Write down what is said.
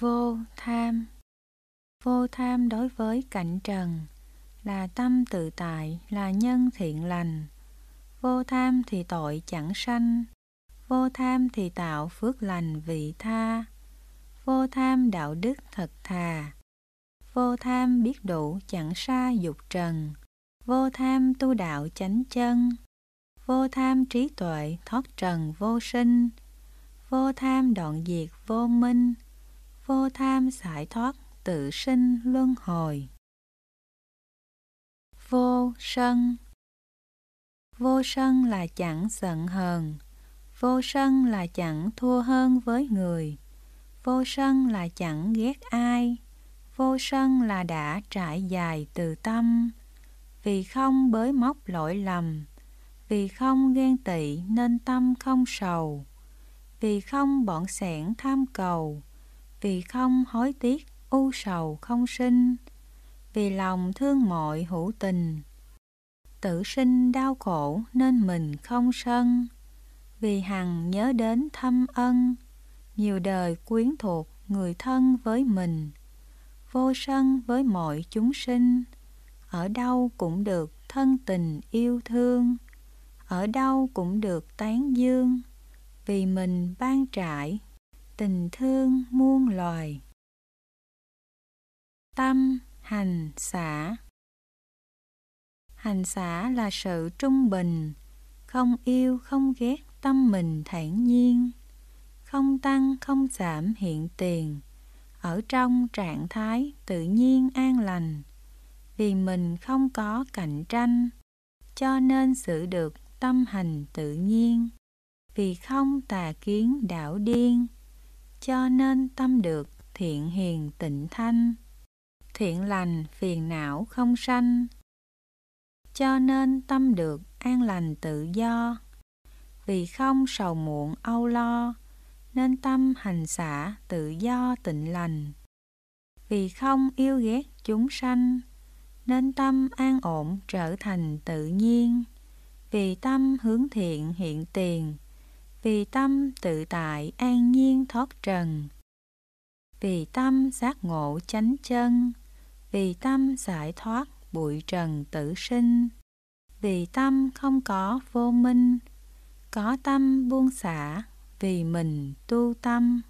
Vô tham Vô tham đối với cảnh trần là tâm tự tại, là nhân thiện lành. Vô tham thì tội chẳng sanh, vô tham thì tạo phước lành vị tha. Vô tham đạo đức thật thà, vô tham biết đủ chẳng xa dục trần. Vô tham tu đạo chánh chân, vô tham trí tuệ thoát trần vô sinh. Vô tham đoạn diệt vô minh, vô tham giải thoát tự sinh luân hồi. Vô sân. Vô sân là chẳng giận hờn, vô sân là chẳng thua hơn với người, vô sân là chẳng ghét ai, vô sân là đã trải dài từ tâm, vì không bới móc lỗi lầm, vì không ghen tị nên tâm không sầu, vì không bọn sẻn tham cầu, vì không hối tiếc u sầu không sinh, vì lòng thương mọi hữu tình. Tự sinh đau khổ nên mình không sân, vì hằng nhớ đến thâm ân, nhiều đời quyến thuộc người thân với mình, vô sân với mọi chúng sinh, ở đâu cũng được thân tình yêu thương, ở đâu cũng được tán dương, vì mình ban trải tình thương muôn loài. Tâm hành xả. Hành xả là sự trung bình, không yêu không ghét tâm mình thản nhiên, không tăng không giảm hiện tiền, ở trong trạng thái tự nhiên an lành, vì mình không có cạnh tranh, cho nên sự được tâm hành tự nhiên, vì không tà kiến đảo điên, cho nên tâm được thiện hiền tịnh thanh. Thiện lành phiền não không sanh. Cho nên tâm được an lành tự do. Vì không sầu muộn âu lo, nên tâm hành xả tự do tịnh lành. Vì không yêu ghét chúng sanh, nên tâm an ổn trở thành tự nhiên. Vì tâm hướng thiện hiện tiền vì tâm tự tại an nhiên thoát trần. Vì tâm giác ngộ chánh chân. Vì tâm giải thoát bụi trần tử sinh. Vì tâm không có vô minh. Có tâm buông xả vì mình tu tâm.